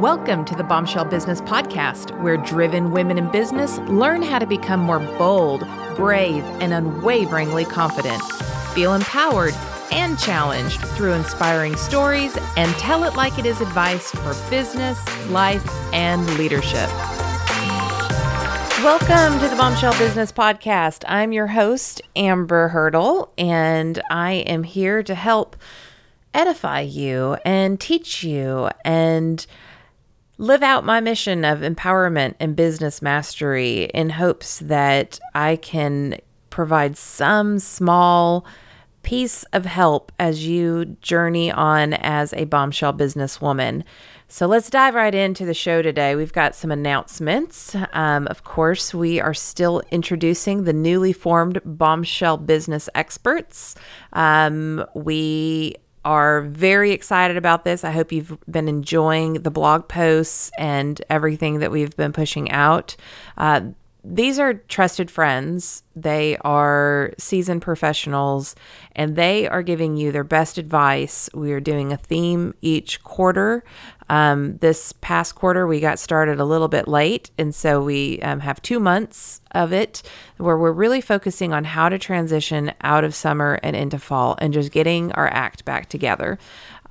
Welcome to the Bombshell Business Podcast, where driven women in business learn how to become more bold, brave, and unwaveringly confident. Feel empowered and challenged through inspiring stories and tell it like it is advice for business, life, and leadership. Welcome to the Bombshell Business Podcast. I'm your host, Amber Hurdle, and I am here to help edify you and teach you and live out my mission of empowerment and business mastery in hopes that I can provide some small piece of help as you journey on as a bombshell businesswoman. So let's dive right into the show today. We've got some announcements. Um, of course, we are still introducing the newly formed Bombshell Business Experts. Um, we are very excited about this. I hope you've been enjoying the blog posts and everything that we've been pushing out. Uh, these are trusted friends. They are seasoned professionals and they are giving you their best advice. We are doing a theme each quarter. Um, this past quarter, we got started a little bit late. And so we um, have two months of it where we're really focusing on how to transition out of summer and into fall and just getting our act back together.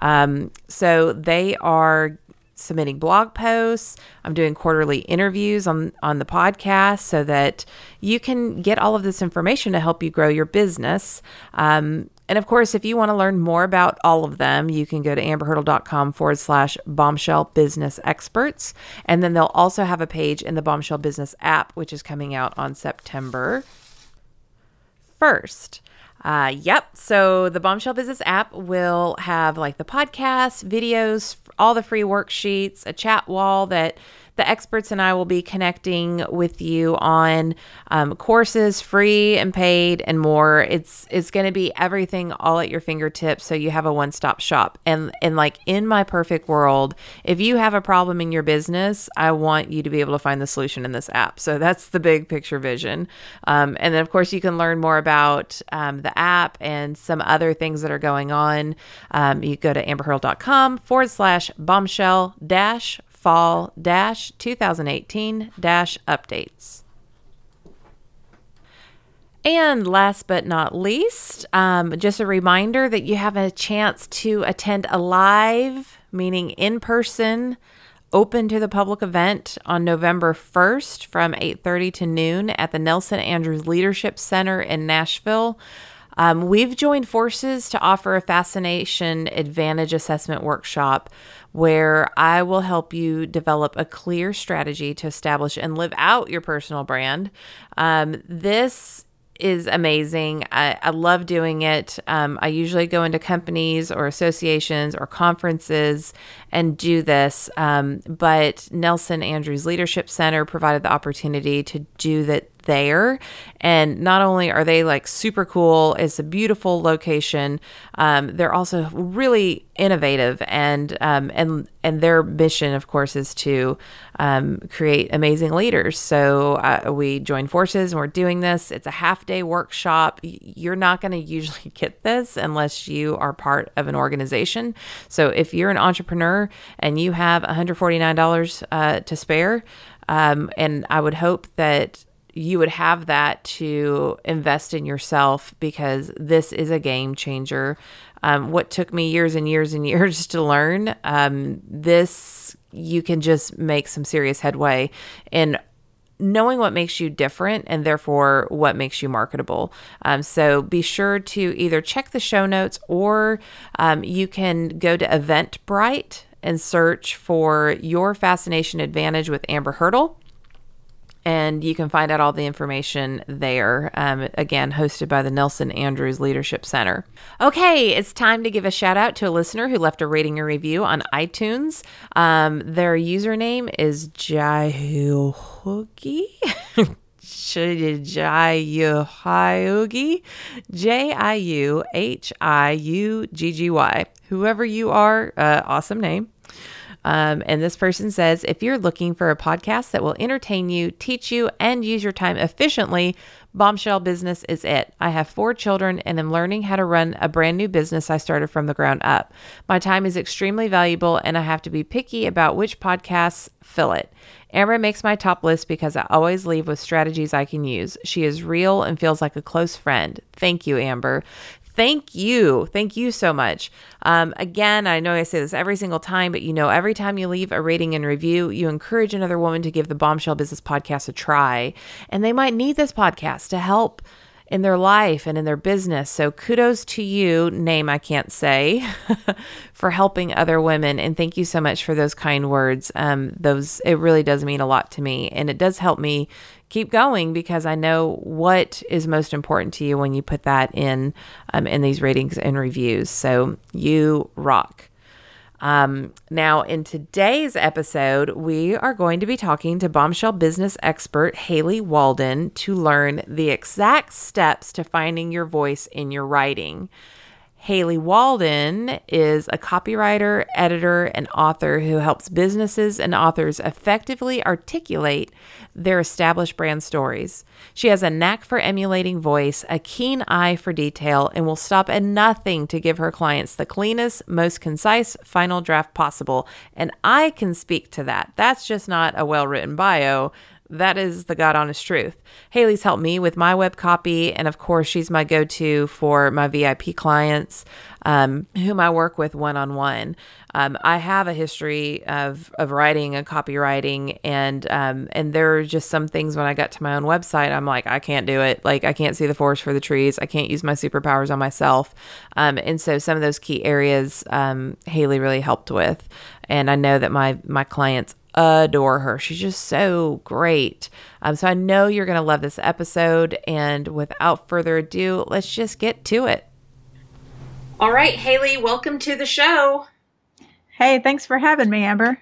Um, so they are submitting blog posts. I'm doing quarterly interviews on on the podcast so that you can get all of this information to help you grow your business. Um, and of course, if you want to learn more about all of them, you can go to amberhurdle.com forward slash bombshell business experts. And then they'll also have a page in the Bombshell Business app, which is coming out on September 1st. Uh, yep. So the Bombshell Business app will have like the podcast, videos, all the free worksheets, a chat wall that the experts and I will be connecting with you on um, courses, free and paid, and more. It's it's going to be everything all at your fingertips, so you have a one stop shop. And and like in my perfect world, if you have a problem in your business, I want you to be able to find the solution in this app. So that's the big picture vision. Um, and then of course you can learn more about um, the app and some other things that are going on. Um, you go to amberhurdle.com forward slash bombshell dash fall 2018 updates. And last but not least, um, just a reminder that you have a chance to attend a live, meaning in person, open to the public event on November 1st from 8:30 to noon at the Nelson Andrews Leadership Center in Nashville. Um, we've joined forces to offer a fascination advantage assessment workshop where I will help you develop a clear strategy to establish and live out your personal brand. Um, this is amazing. I, I love doing it. Um, I usually go into companies or associations or conferences and do this. Um, but Nelson Andrews Leadership Center provided the opportunity to do that there. And not only are they like super cool, it's a beautiful location. Um, they're also really innovative, and um, and and their mission, of course, is to um, create amazing leaders. So uh, we join forces, and we're doing this. It's a half day workshop. You're not going to usually get this unless you are part of an organization. So if you're an entrepreneur and you have $149 uh, to spare. Um, and I would hope that you would have that to invest in yourself because this is a game changer. Um, what took me years and years and years to learn, um, this you can just make some serious headway in knowing what makes you different and therefore what makes you marketable. Um, so be sure to either check the show notes or um, you can go to Eventbrite and search for your fascination advantage with Amber Hurdle and you can find out all the information there. Um, again, hosted by the Nelson Andrews Leadership Center. Okay, it's time to give a shout out to a listener who left a rating or review on iTunes. Um, their username is Jahugi. Jiuhiuggy, J I U H I U G G Y. Whoever you are, uh, awesome name. Um, and this person says if you're looking for a podcast that will entertain you, teach you, and use your time efficiently, Bombshell business is it. I have four children and am learning how to run a brand new business I started from the ground up. My time is extremely valuable and I have to be picky about which podcasts fill it. Amber makes my top list because I always leave with strategies I can use. She is real and feels like a close friend. Thank you, Amber thank you. Thank you so much. Um, again, I know I say this every single time, but you know, every time you leave a rating and review, you encourage another woman to give the Bombshell Business Podcast a try. And they might need this podcast to help in their life and in their business. So kudos to you, name I can't say, for helping other women. And thank you so much for those kind words. Um, those it really does mean a lot to me, and it does help me keep going because I know what is most important to you when you put that in um, in these ratings and reviews. So you rock. Um, now, in today's episode, we are going to be talking to bombshell business expert Haley Walden to learn the exact steps to finding your voice in your writing. Haley Walden is a copywriter, editor, and author who helps businesses and authors effectively articulate their established brand stories. She has a knack for emulating voice, a keen eye for detail, and will stop at nothing to give her clients the cleanest, most concise final draft possible. And I can speak to that. That's just not a well written bio. That is the God honest truth. Haley's helped me with my web copy, and of course, she's my go to for my VIP clients, um, whom I work with one on one. I have a history of, of writing and copywriting, and um, and there are just some things when I got to my own website, I'm like, I can't do it. Like, I can't see the forest for the trees. I can't use my superpowers on myself. Um, and so, some of those key areas, um, Haley really helped with. And I know that my my clients adore her. She's just so great. Um, so I know you're going to love this episode. And without further ado, let's just get to it. All right, Haley, welcome to the show. Hey, thanks for having me, Amber.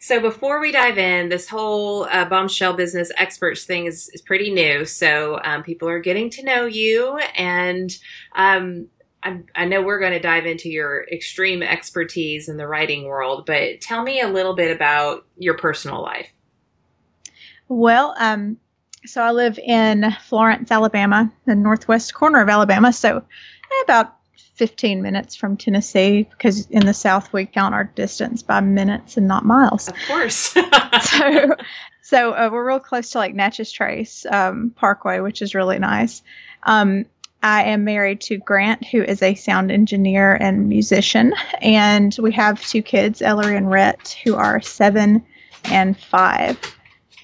So before we dive in, this whole uh, bombshell business experts thing is, is pretty new. So um, people are getting to know you, and um, I, I know we're going to dive into your extreme expertise in the writing world, but tell me a little bit about your personal life. Well, um, so I live in Florence, Alabama, the northwest corner of Alabama. So about 15 minutes from Tennessee because in the South we count our distance by minutes and not miles. Of course. so so uh, we're real close to like Natchez Trace um, Parkway, which is really nice. Um, I am married to Grant, who is a sound engineer and musician, and we have two kids, Ellery and Rhett, who are seven and five.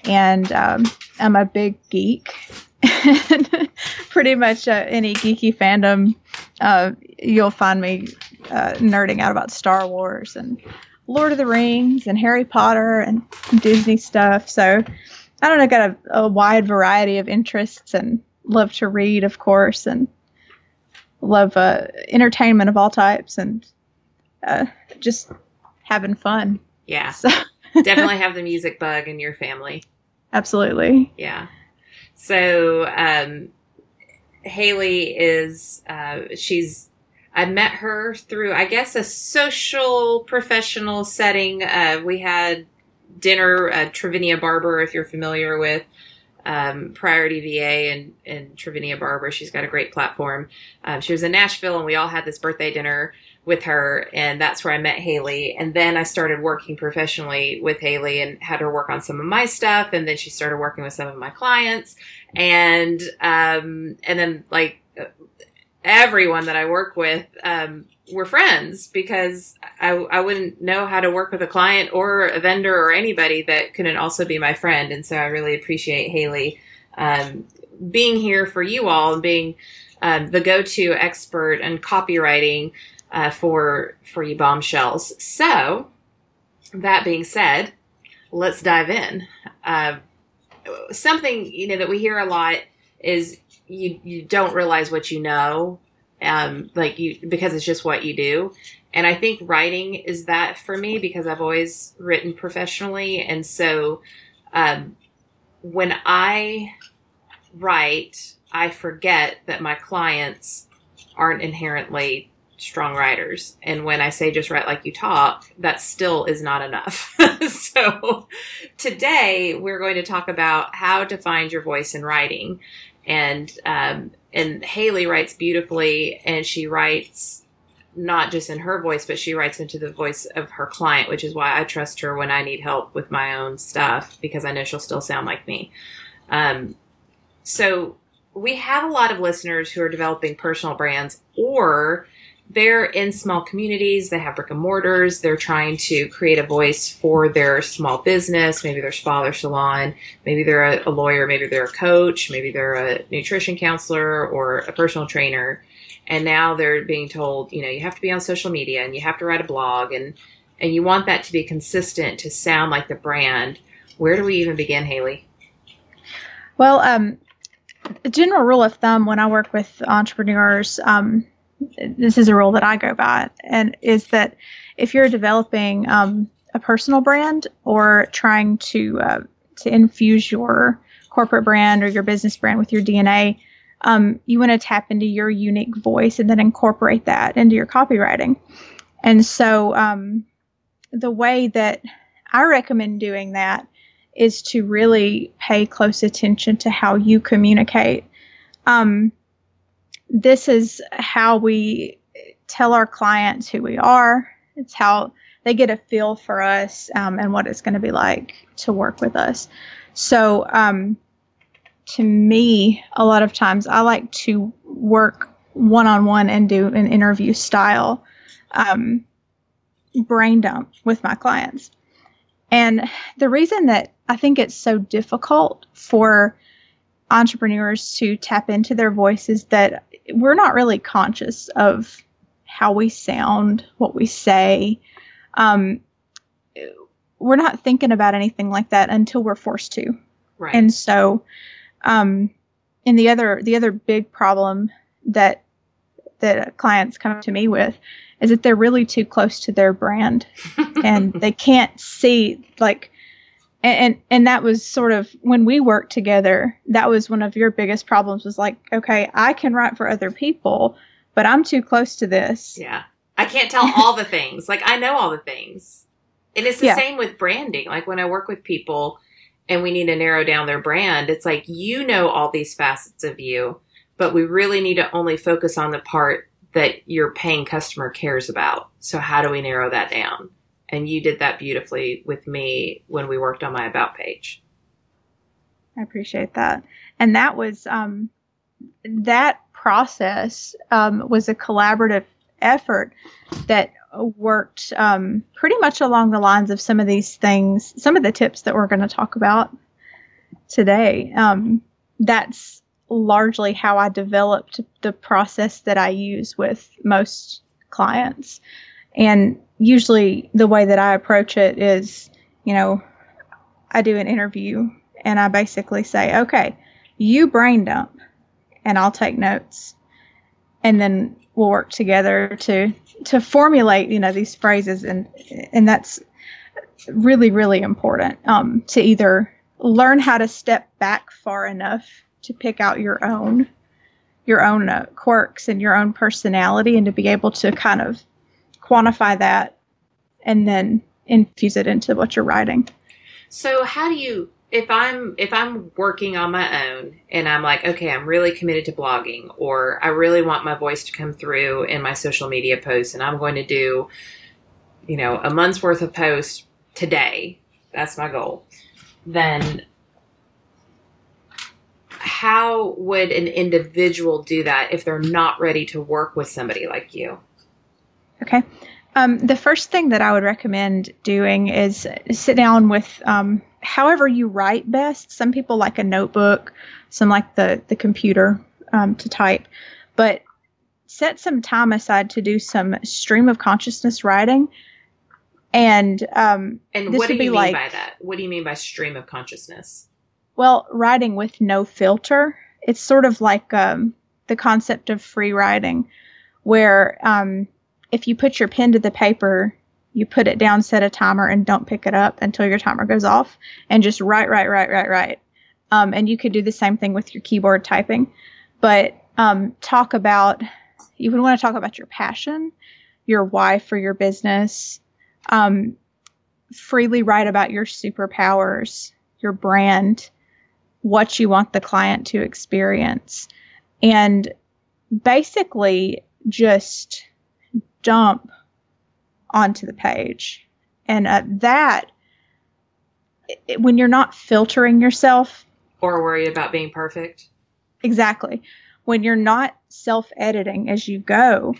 And um, I'm a big geek. and Pretty much uh, any geeky fandom, uh, you'll find me uh, nerding out about Star Wars and Lord of the Rings and Harry Potter and Disney stuff. So I don't know, got a, a wide variety of interests and love to read, of course, and love uh, entertainment of all types and uh, just having fun. Yeah. So. Definitely have the music bug in your family. Absolutely. Yeah. So, um, Haley is, uh, she's, I met her through, I guess, a social professional setting. Uh, we had dinner at Travinia Barber, if you're familiar with um, Priority VA and, and Travinia Barber. She's got a great platform. Um, she was in Nashville and we all had this birthday dinner with her and that's where I met Haley. And then I started working professionally with Haley and had her work on some of my stuff. And then she started working with some of my clients and, um, and then like everyone that I work with, um, we're friends because I, I wouldn't know how to work with a client or a vendor or anybody that couldn't also be my friend. And so I really appreciate Haley um, being here for you all and being um, the go-to expert and copywriting uh, for for you bombshells. So that being said, let's dive in. Uh, something you know that we hear a lot is you you don't realize what you know um, like you because it's just what you do. And I think writing is that for me because I've always written professionally, and so um, when I write, I forget that my clients aren't inherently strong writers. And when I say just write like you talk, that still is not enough. so today we're going to talk about how to find your voice in writing. and um, and Haley writes beautifully, and she writes not just in her voice, but she writes into the voice of her client, which is why I trust her when I need help with my own stuff because I know she'll still sound like me. Um, so we have a lot of listeners who are developing personal brands or they're in small communities, they have brick and mortars, they're trying to create a voice for their small business, maybe their spa or salon, maybe they're a, a lawyer, maybe they're a coach, maybe they're a nutrition counselor or a personal trainer. And now they're being told, you know, you have to be on social media and you have to write a blog. And and you want that to be consistent to sound like the brand. Where do we even begin, Haley? Well, um, a general rule of thumb when I work with entrepreneurs, um, this is a rule that I go by, and is that if you're developing um, a personal brand or trying to uh, to infuse your corporate brand or your business brand with your DNA, um, you want to tap into your unique voice and then incorporate that into your copywriting. And so, um, the way that I recommend doing that is to really pay close attention to how you communicate. Um, this is how we tell our clients who we are. It's how they get a feel for us um, and what it's going to be like to work with us. So, um, to me, a lot of times I like to work one on one and do an interview style um, brain dump with my clients. And the reason that I think it's so difficult for entrepreneurs to tap into their voices that we're not really conscious of how we sound, what we say. Um, we're not thinking about anything like that until we're forced to. Right. And so, um, and the other the other big problem that that clients come to me with is that they're really too close to their brand and they can't see like and, and that was sort of when we worked together that was one of your biggest problems was like okay i can write for other people but i'm too close to this. Yeah. I can't tell all the things. Like i know all the things. And it's the yeah. same with branding. Like when i work with people and we need to narrow down their brand it's like you know all these facets of you but we really need to only focus on the part that your paying customer cares about. So how do we narrow that down and you did that beautifully with me when we worked on my about page. I appreciate that. And that was um, that process um, was a collaborative effort that worked um, pretty much along the lines of some of these things, some of the tips that we're going to talk about today. Um, that's largely how I developed the process that I use with most clients. And usually the way that I approach it is, you know, I do an interview and I basically say, okay, you brain dump and I'll take notes. And then we'll work together to to formulate, you know, these phrases and and that's really, really important um, to either learn how to step back far enough to pick out your own your own uh, quirks and your own personality and to be able to kind of quantify that and then infuse it into what you're writing. So how do you if I'm if I'm working on my own and I'm like, okay, I'm really committed to blogging or I really want my voice to come through in my social media posts and I'm going to do you know, a month's worth of posts today. That's my goal. Then how would an individual do that if they're not ready to work with somebody like you? Okay. Um, the first thing that I would recommend doing is sit down with um, however you write best. Some people like a notebook, some like the the computer um, to type, but set some time aside to do some stream of consciousness writing. And um, and what do you mean like, by that? What do you mean by stream of consciousness? Well, writing with no filter. It's sort of like um, the concept of free writing, where um, if you put your pen to the paper, you put it down, set a timer, and don't pick it up until your timer goes off, and just write, write, write, write, write. Um, and you could do the same thing with your keyboard typing, but um, talk about you would want to talk about your passion, your why for your business. Um, freely write about your superpowers, your brand, what you want the client to experience and basically just dump onto the page. And uh, that, it, when you're not filtering yourself, or worried about being perfect, exactly. When you're not self editing as you go,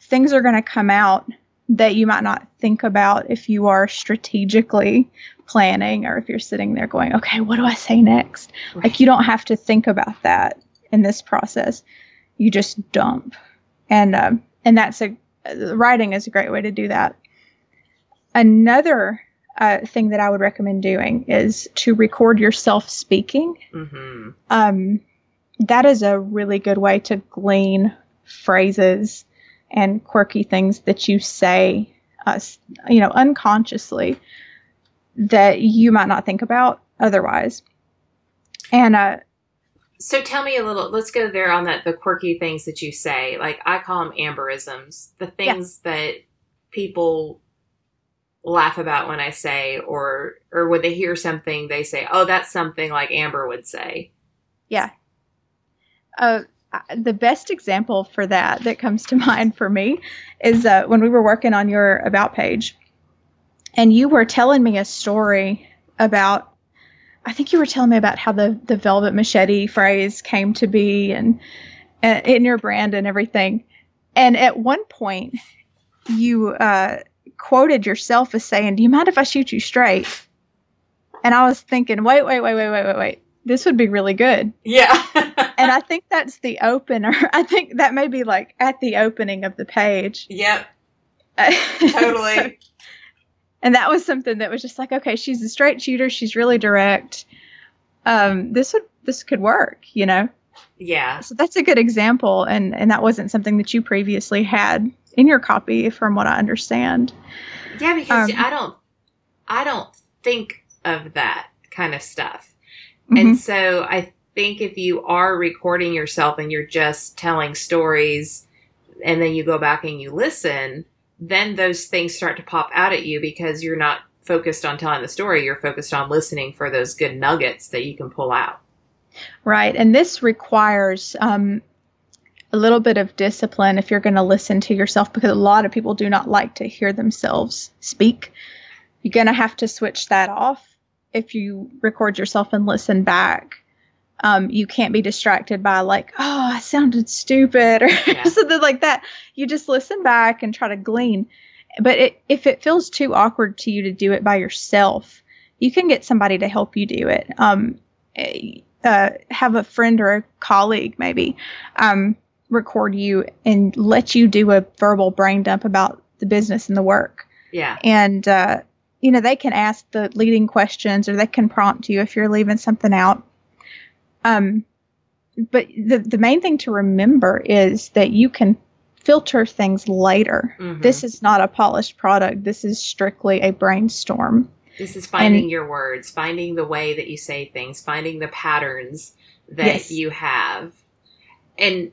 things are going to come out that you might not think about if you are strategically planning or if you're sitting there going, okay, what do I say next? Right. Like you don't have to think about that in this process. You just dump. And, um, and that's a, writing is a great way to do that. Another uh, thing that I would recommend doing is to record yourself speaking. Mm-hmm. Um, that is a really good way to glean phrases and quirky things that you say, uh, you know, unconsciously that you might not think about otherwise. And uh, so tell me a little. Let's go there on that. The quirky things that you say, like I call them amberisms, the things yeah. that people laugh about when I say, or or when they hear something, they say, "Oh, that's something like Amber would say." Yeah. Uh, the best example for that that comes to mind for me is uh, when we were working on your about page, and you were telling me a story about. I think you were telling me about how the the velvet machete phrase came to be and, and in your brand and everything. And at one point, you uh, quoted yourself as saying, "Do you mind if I shoot you straight?" And I was thinking, "Wait, wait, wait, wait, wait, wait, wait. This would be really good." Yeah. and I think that's the opener. I think that may be like at the opening of the page. Yep. totally. And that was something that was just like, okay, she's a straight shooter. She's really direct. Um, this would this could work, you know. Yeah. So that's a good example, and and that wasn't something that you previously had in your copy, from what I understand. Yeah, because um, I don't, I don't think of that kind of stuff, mm-hmm. and so I think if you are recording yourself and you're just telling stories and then you go back and you listen, then those things start to pop out at you because you're not focused on telling the story. You're focused on listening for those good nuggets that you can pull out. Right. And this requires um, a little bit of discipline if you're going to listen to yourself because a lot of people do not like to hear themselves speak. You're going to have to switch that off if you record yourself and listen back um, you can't be distracted by like, oh, I sounded stupid or yeah. something like that. You just listen back and try to glean. But it, if it feels too awkward to you to do it by yourself, you can get somebody to help you do it. Um, eh, uh, have a friend or a colleague maybe um, record you and let you do a verbal brain dump about the business and the work. Yeah. And, uh, you know, they can ask the leading questions or they can prompt you if you're leaving something out. Um, but the, the main thing to remember is that you can filter things later. Mm-hmm. This is not a polished product. This is strictly a brainstorm. This is finding and, your words, finding the way that you say things, finding the patterns that yes. you have. And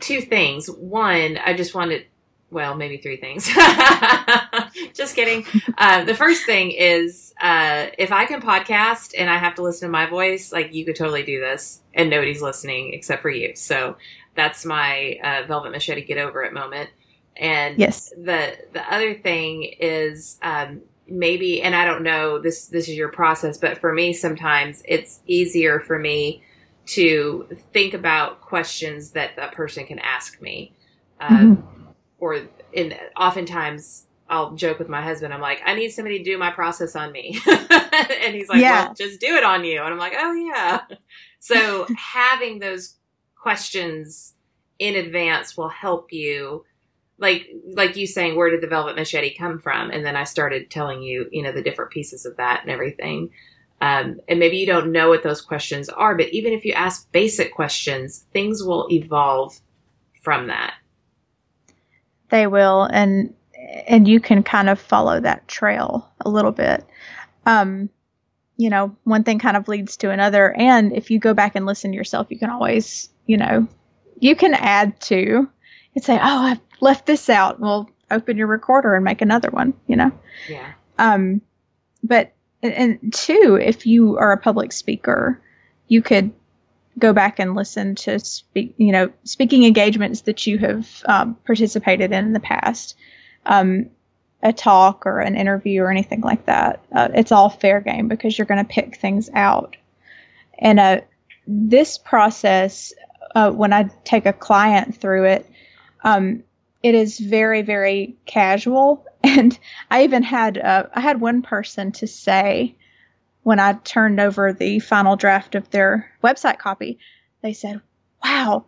two things. One, I just wanted well, maybe three things. Just kidding. Uh, the first thing is uh, if I can podcast and I have to listen to my voice, like you could totally do this, and nobody's listening except for you. So that's my uh, Velvet Machete get over it moment. And yes, the the other thing is um, maybe, and I don't know this this is your process, but for me, sometimes it's easier for me to think about questions that that person can ask me. Um, mm-hmm or in oftentimes I'll joke with my husband. I'm like, I need somebody to do my process on me. and he's like, yeah. well, just do it on you. And I'm like, oh yeah. So having those questions in advance will help you like like you saying where did the velvet machete come from and then i started telling you you know the different pieces of that and everything um, and maybe you don't know what those questions are but even if you ask basic questions things will evolve from that they will and and you can kind of follow that trail a little bit. Um you know one thing kind of leads to another and if you go back and listen to yourself you can always you know you can add to and say oh i left this out. Well open your recorder and make another one you know? Yeah. Um but and two if you are a public speaker you could go back and listen to speak, you know, speaking engagements that you have um, participated in in the past, um, a talk or an interview or anything like that. Uh, it's all fair game because you're going to pick things out. And uh, this process, uh, when I take a client through it, um, it is very, very casual. And I even had uh, I had one person to say when I turned over the final draft of their website copy, they said, "Wow,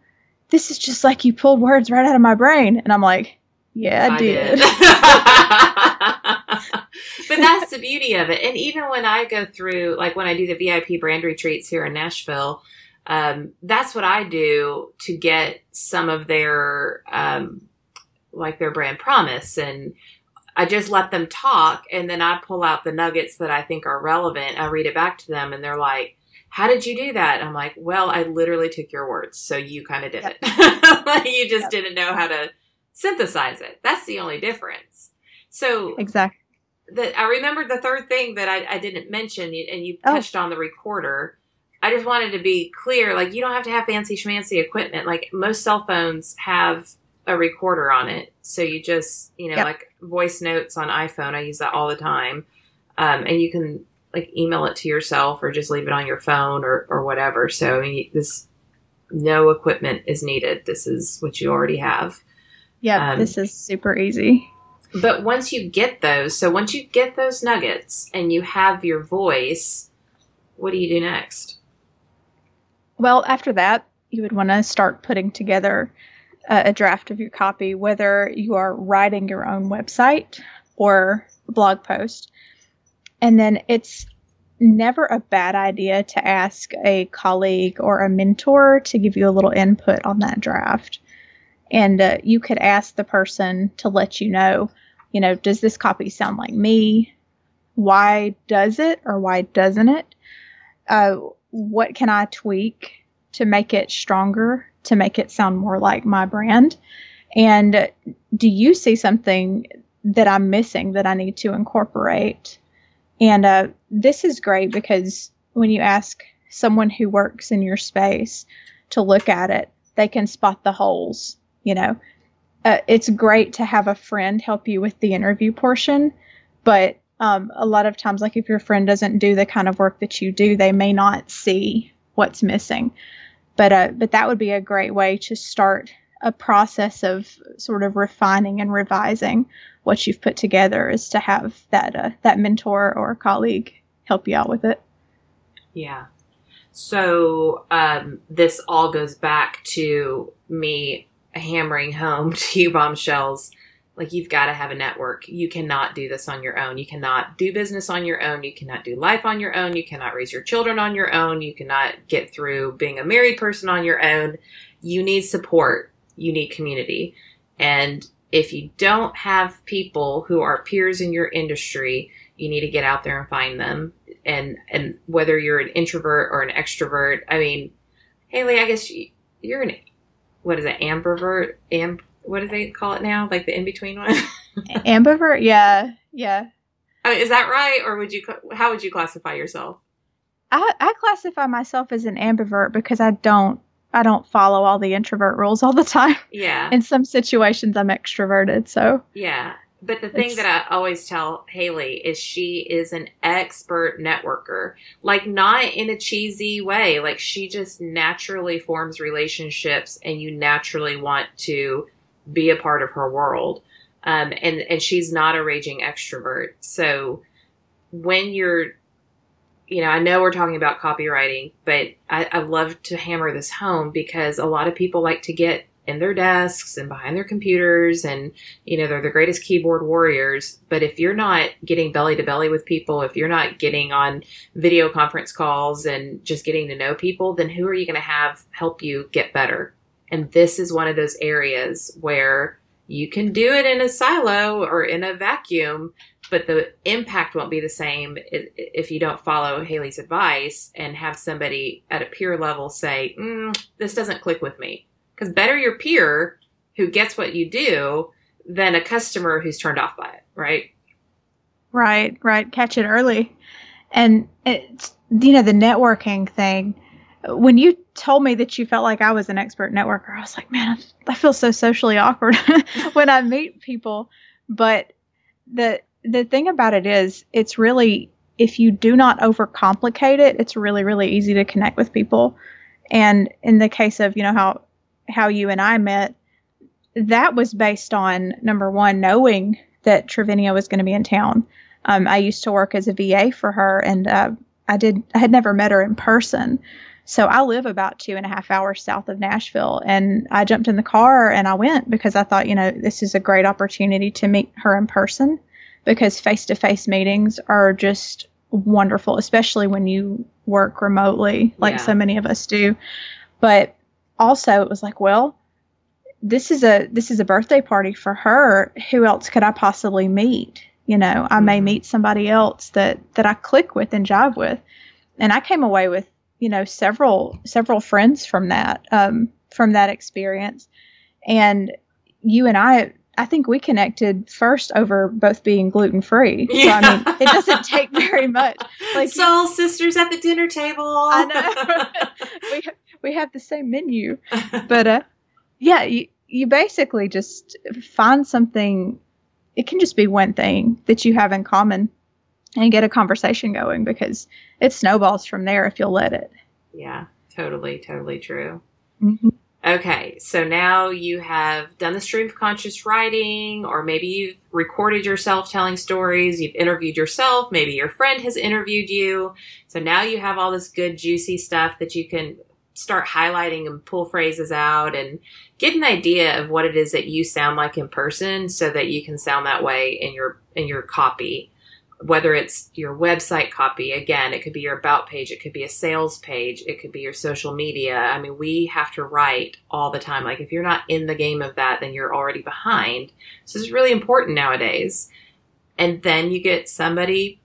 this is just like you pulled words right out of my brain." And I'm like, "Yeah, I, I did." did. but that's the beauty of it. And even when I go through, like when I do the VIP brand retreats here in Nashville, um, that's what I do to get some of their um, like their brand promise and I just let them talk and then I pull out the nuggets that I think are relevant. I read it back to them and they're like, how did you do that? I'm like, well, I literally took your words. So you kind of did yep. it. you just yep. didn't know how to synthesize it. That's the only difference. So exactly. The, I remember the third thing that I, I didn't mention and you oh. touched on the recorder. I just wanted to be clear. Like you don't have to have fancy schmancy equipment. Like most cell phones have a recorder on it. So you just, you know, yep. like voice notes on iPhone, I use that all the time. Um, and you can like email it to yourself or just leave it on your phone or, or whatever. So I mean, this, no equipment is needed. This is what you already have. Yeah, um, this is super easy. But once you get those, so once you get those nuggets and you have your voice, what do you do next? Well, after that, you would want to start putting together a draft of your copy, whether you are writing your own website or blog post. And then it's never a bad idea to ask a colleague or a mentor to give you a little input on that draft. And uh, you could ask the person to let you know, you know, does this copy sound like me? Why does it or why doesn't it? Uh, what can I tweak to make it stronger to make it sound more like my brand? And do you see something that I'm missing that I need to incorporate? And uh, this is great because when you ask someone who works in your space to look at it, they can spot the holes. You know, uh, it's great to have a friend help you with the interview portion, but um, a lot of times, like if your friend doesn't do the kind of work that you do, they may not see what's missing. But uh, but that would be a great way to start a process of sort of refining and revising what you've put together is to have that uh, that mentor or colleague help you out with it. Yeah. So um, this all goes back to me hammering home to you bombshells like you've got to have a network. You cannot do this on your own. You cannot do business on your own. You cannot do life on your own. You cannot raise your children on your own. You cannot get through being a married person on your own. You need support. You need community. And if you don't have people who are peers in your industry, you need to get out there and find them. And and whether you're an introvert or an extrovert, I mean, Haley, I guess you're an what is it, ambivert, amb what do they call it now? Like the in between one? Ambivert? Yeah. Yeah. I mean, is that right? Or would you, how would you classify yourself? I, I classify myself as an ambivert because I don't, I don't follow all the introvert rules all the time. Yeah. In some situations, I'm extroverted. So, yeah. But the thing that I always tell Haley is she is an expert networker. Like not in a cheesy way. Like she just naturally forms relationships and you naturally want to be a part of her world. Um, and, and she's not a raging extrovert. So when you're, you know, I know we're talking about copywriting, but I, I love to hammer this home because a lot of people like to get in their desks and behind their computers and you know they're the greatest keyboard warriors but if you're not getting belly to belly with people if you're not getting on video conference calls and just getting to know people then who are you going to have help you get better and this is one of those areas where you can do it in a silo or in a vacuum, but the impact won't be the same if you don't follow Haley's advice and have somebody at a peer level say, mm, this doesn't click with me. Because better your peer who gets what you do than a customer who's turned off by it, right? Right, right. Catch it early. And it's, you know, the networking thing when you told me that you felt like I was an expert networker, I was like, man, I feel so socially awkward when I meet people. But the the thing about it is, it's really if you do not overcomplicate it, it's really really easy to connect with people. And in the case of you know how how you and I met, that was based on number one knowing that Travinia was going to be in town. Um, I used to work as a VA for her, and uh, I did. I had never met her in person, so I live about two and a half hours south of Nashville, and I jumped in the car and I went because I thought, you know, this is a great opportunity to meet her in person, because face to face meetings are just wonderful, especially when you work remotely, like Yeah. so many of us do. But also, it was like, well, this is a this is a birthday party for her. Who else could I possibly meet? You know, I may Mhm. meet somebody else that that I click with and jive with. And I came away with, you know, several several friends from that um, from that experience. And you and I, I think we connected first over both being gluten free. So I mean, it doesn't take very much. Like Soul sisters at the dinner table. I know. we we have the same menu but uh, yeah, you, you basically just find something. It can just be one thing that you have in common, and get a conversation going because it snowballs from there if you'll let it. yeah, totally, totally true. Mm-hmm. Okay, so now you have done the stream of conscious writing, or maybe you've recorded yourself telling stories, you've interviewed yourself, maybe your friend has interviewed you. So now you have all this good, juicy stuff that you can start highlighting and pull phrases out and get an idea of what it is that you sound like in person so that you can sound that way in your in your copy whether it's your website copy again it could be your about page it could be a sales page it could be your social media. I mean we have to write all the time. Like if you're not in the game of that then you're already behind. So it's really important nowadays. And then you get somebody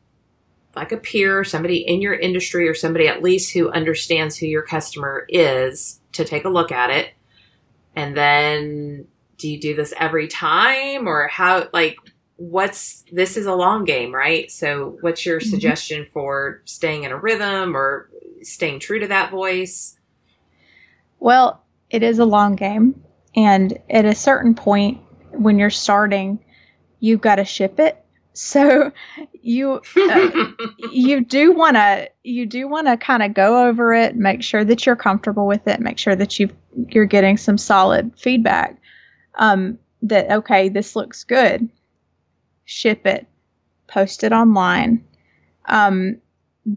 like a peer somebody in your industry or somebody at least who understands who your customer is to take a look at it. And then do you do this every time or how like what's this is a long game right so what's your Mhm. suggestion for staying in a rhythm or staying true to that voice Well, it is a long game, and at a certain point when you're starting, you've got to ship it. So you uh, you do want to you do want to kind of go over it, make sure that you're comfortable with it, make sure that you you're getting some solid feedback. Um, that okay, this looks good. Ship it, post it online. Um,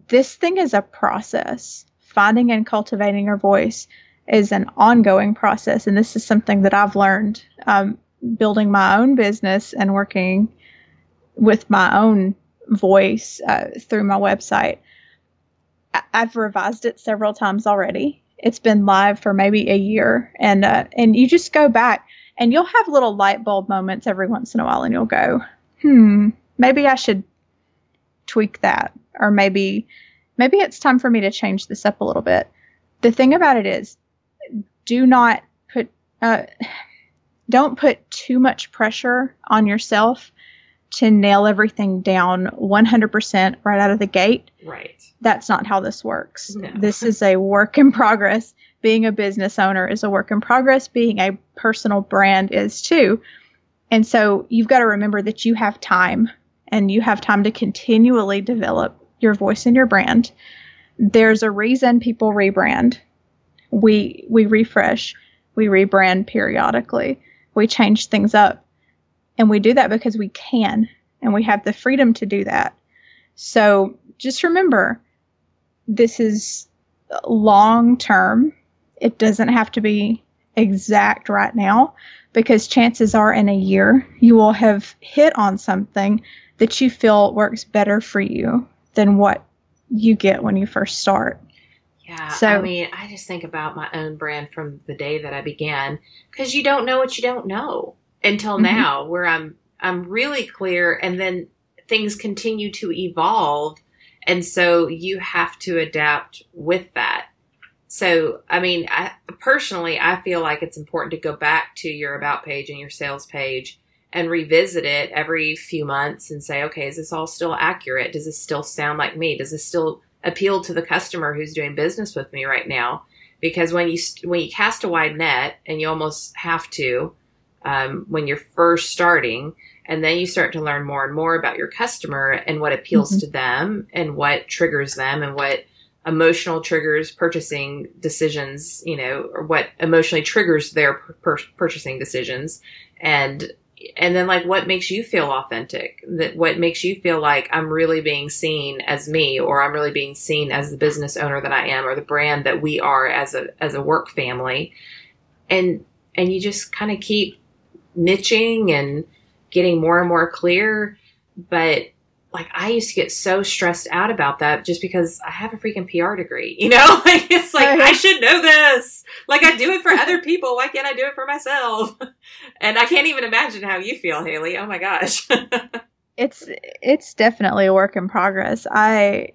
this thing is a process. Finding and cultivating your voice is an ongoing process, and this is something that I've learned um, building my own business and working with my own voice uh, through my website. I- I've revised it several times already. It's been live for maybe a year, and uh, and you just go back and you'll have little light bulb moments every once in a while, and you'll go, hmm, maybe I should tweak that, or maybe maybe it's time for me to change this up a little bit. The thing about it is, do not put uh, don't put too much pressure on yourself to nail everything down 100% right out of the gate. right That's not how this works. No. This is a work in progress. Being a business owner is a work in progress. Being a personal brand is too. And so you've got to remember that you have time and you have time to continually develop your voice and your brand. There's a reason people rebrand. We we refresh, we rebrand periodically. We change things up. And we do that because we can and we have the freedom to do that. So just remember this is long term. It doesn't have to be exact right now because chances are in a year you will have hit on something that you feel works better for you than what you get when you first start. yeah So- i mean i just think about my own brand from the day that i began because you don't know what you don't know until Mhm. now where i'm i'm really clear and then things continue to evolve and so you have to adapt with that so i mean i personally i feel like it's important to go back to your about page and your sales page and revisit it every few months and say okay is this all still accurate? Does this still sound like me? Does this still appeal to the customer who's doing business with me right now? Because when you when you cast a wide net and you almost have to um, when you're first starting and then you start to learn more and more about your customer and what appeals mm-hmm. to them and what triggers them and what emotional triggers purchasing decisions you know or what emotionally triggers their purchasing decisions. And and then like what makes you feel authentic? That what makes you feel like i'm really being seen as me or i'm really being seen as the business owner that i am or the brand that we are as a as a work family? And and you just kind of keep niching and getting more and more clear but like I used to get so stressed out about that just because I have a freaking PR degree, you know? like it's like I should know this. Like I do it for other people. Why can't I do it for myself? And I can't even imagine how you feel, Haley. Oh my gosh. it's it's definitely a work in progress. I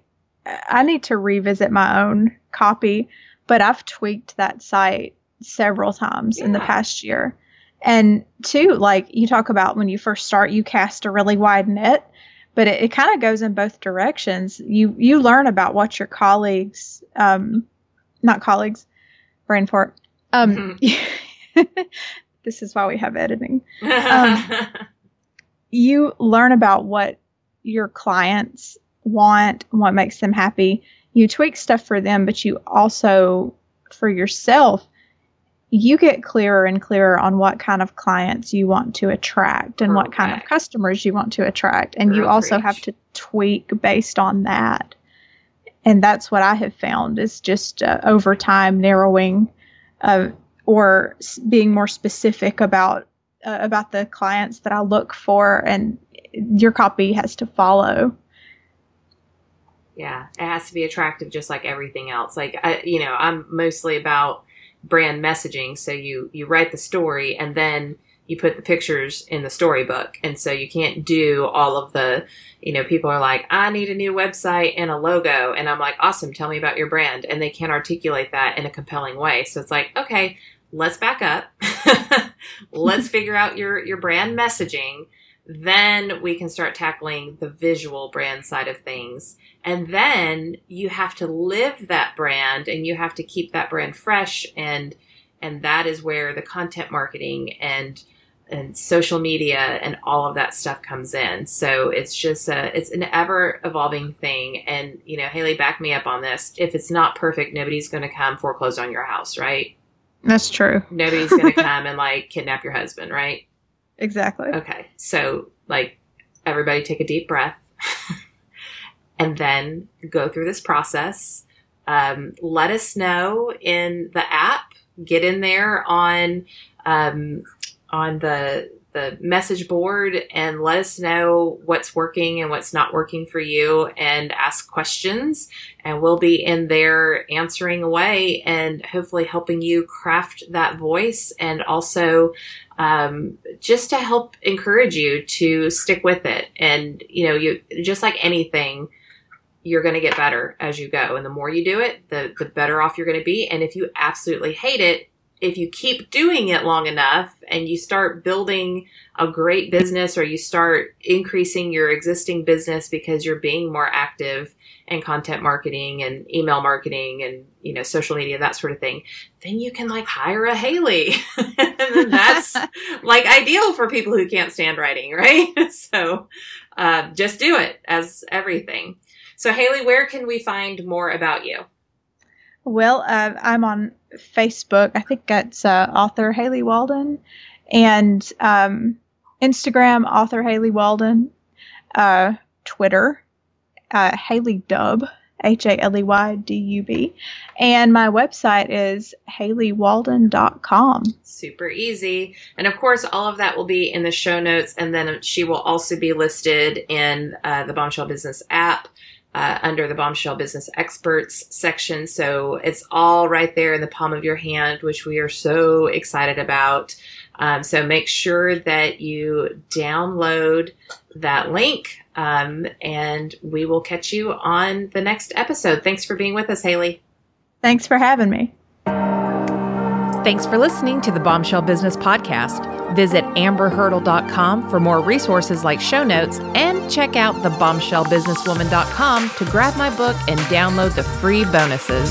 I need to revisit my own copy, but I've tweaked that site several times yeah. in the past year. And two, like you talk about when you first start, you cast a really wide net but it, it kind of goes in both directions. You you learn about what your colleagues, um, not colleagues, brain fart. Um, mm-hmm. this is why we have editing. Um, you learn about what your clients want, what makes them happy. You tweak stuff for them, but you also, for yourself, you get clearer and clearer on what kind of clients you want to attract and what kind of customers you want to attract. And you also have to tweak based on that. And that's what I have found is just uh, over time narrowing uh, or being more specific about uh, about the clients that I look for, and your copy has to follow. Yeah, it has to be attractive, just like everything else. Like I, you know, I'm mostly about brand messaging. So you you write the story and then you put the pictures in the storybook. And so you can't do all of the, you know, people are like, I need a new website and a logo. And I'm like, awesome, tell me about your brand. And they can't articulate that in a compelling way. So it's like, okay, let's back up. let's figure out your, your brand messaging. Then we can start tackling the visual brand side of things. And then you have to live that brand and you have to keep that brand fresh and and that is where the content marketing and and social media and all of that stuff comes in. So it's just a, it's an ever evolving thing. And, you know, Haley, back me up on this. If it's not perfect, nobody's going to come foreclose on your house, right? That's true. Nobody's going to come and like kidnap your husband, right? Exactly. Okay. So, like, everybody take a deep breath and then go through this process. Um, let us know in the app. Get in there on um, on the the message board and let us know what's working and what's not working for you and ask questions and we'll be in there answering away and hopefully helping you craft that voice and also um, just to help encourage you to stick with it and you know you just like anything you're going to get better as you go. And the more you do it, the, the better off you're going to be. And if you absolutely hate it, if you keep doing it long enough and you start building a great business or you start increasing your existing business because you're being more active in content marketing and email marketing and you know social media that sort of thing then you can like hire a haley. And that's like ideal for people who can't stand writing right? So uh, just do it as everything. So, Haley, where can we find more about you? Well, uh, I'm on Facebook. I think that's uh, author Haley Walden, and um, Instagram author Haley Walden, uh, Twitter uh, Haley Dub. H A L E Y D U B. And my website is haleywalden.com. Super easy. And of course, all of that will be in the show notes. And then she will also be listed in uh, the Bombshell Business app uh, under the Bombshell Business Experts section. So it's all right there in the palm of your hand, which we are so excited about. Um, so make sure that you download that link um, and we will catch you on the next episode. Thanks for being with us, Haley. Thanks for having me. Thanks for listening to the Bombshell Business Podcast. Visit amberhurdle.com for more resources like show notes and check out thebombshellbusinesswoman.com to grab my book and download the free bonuses.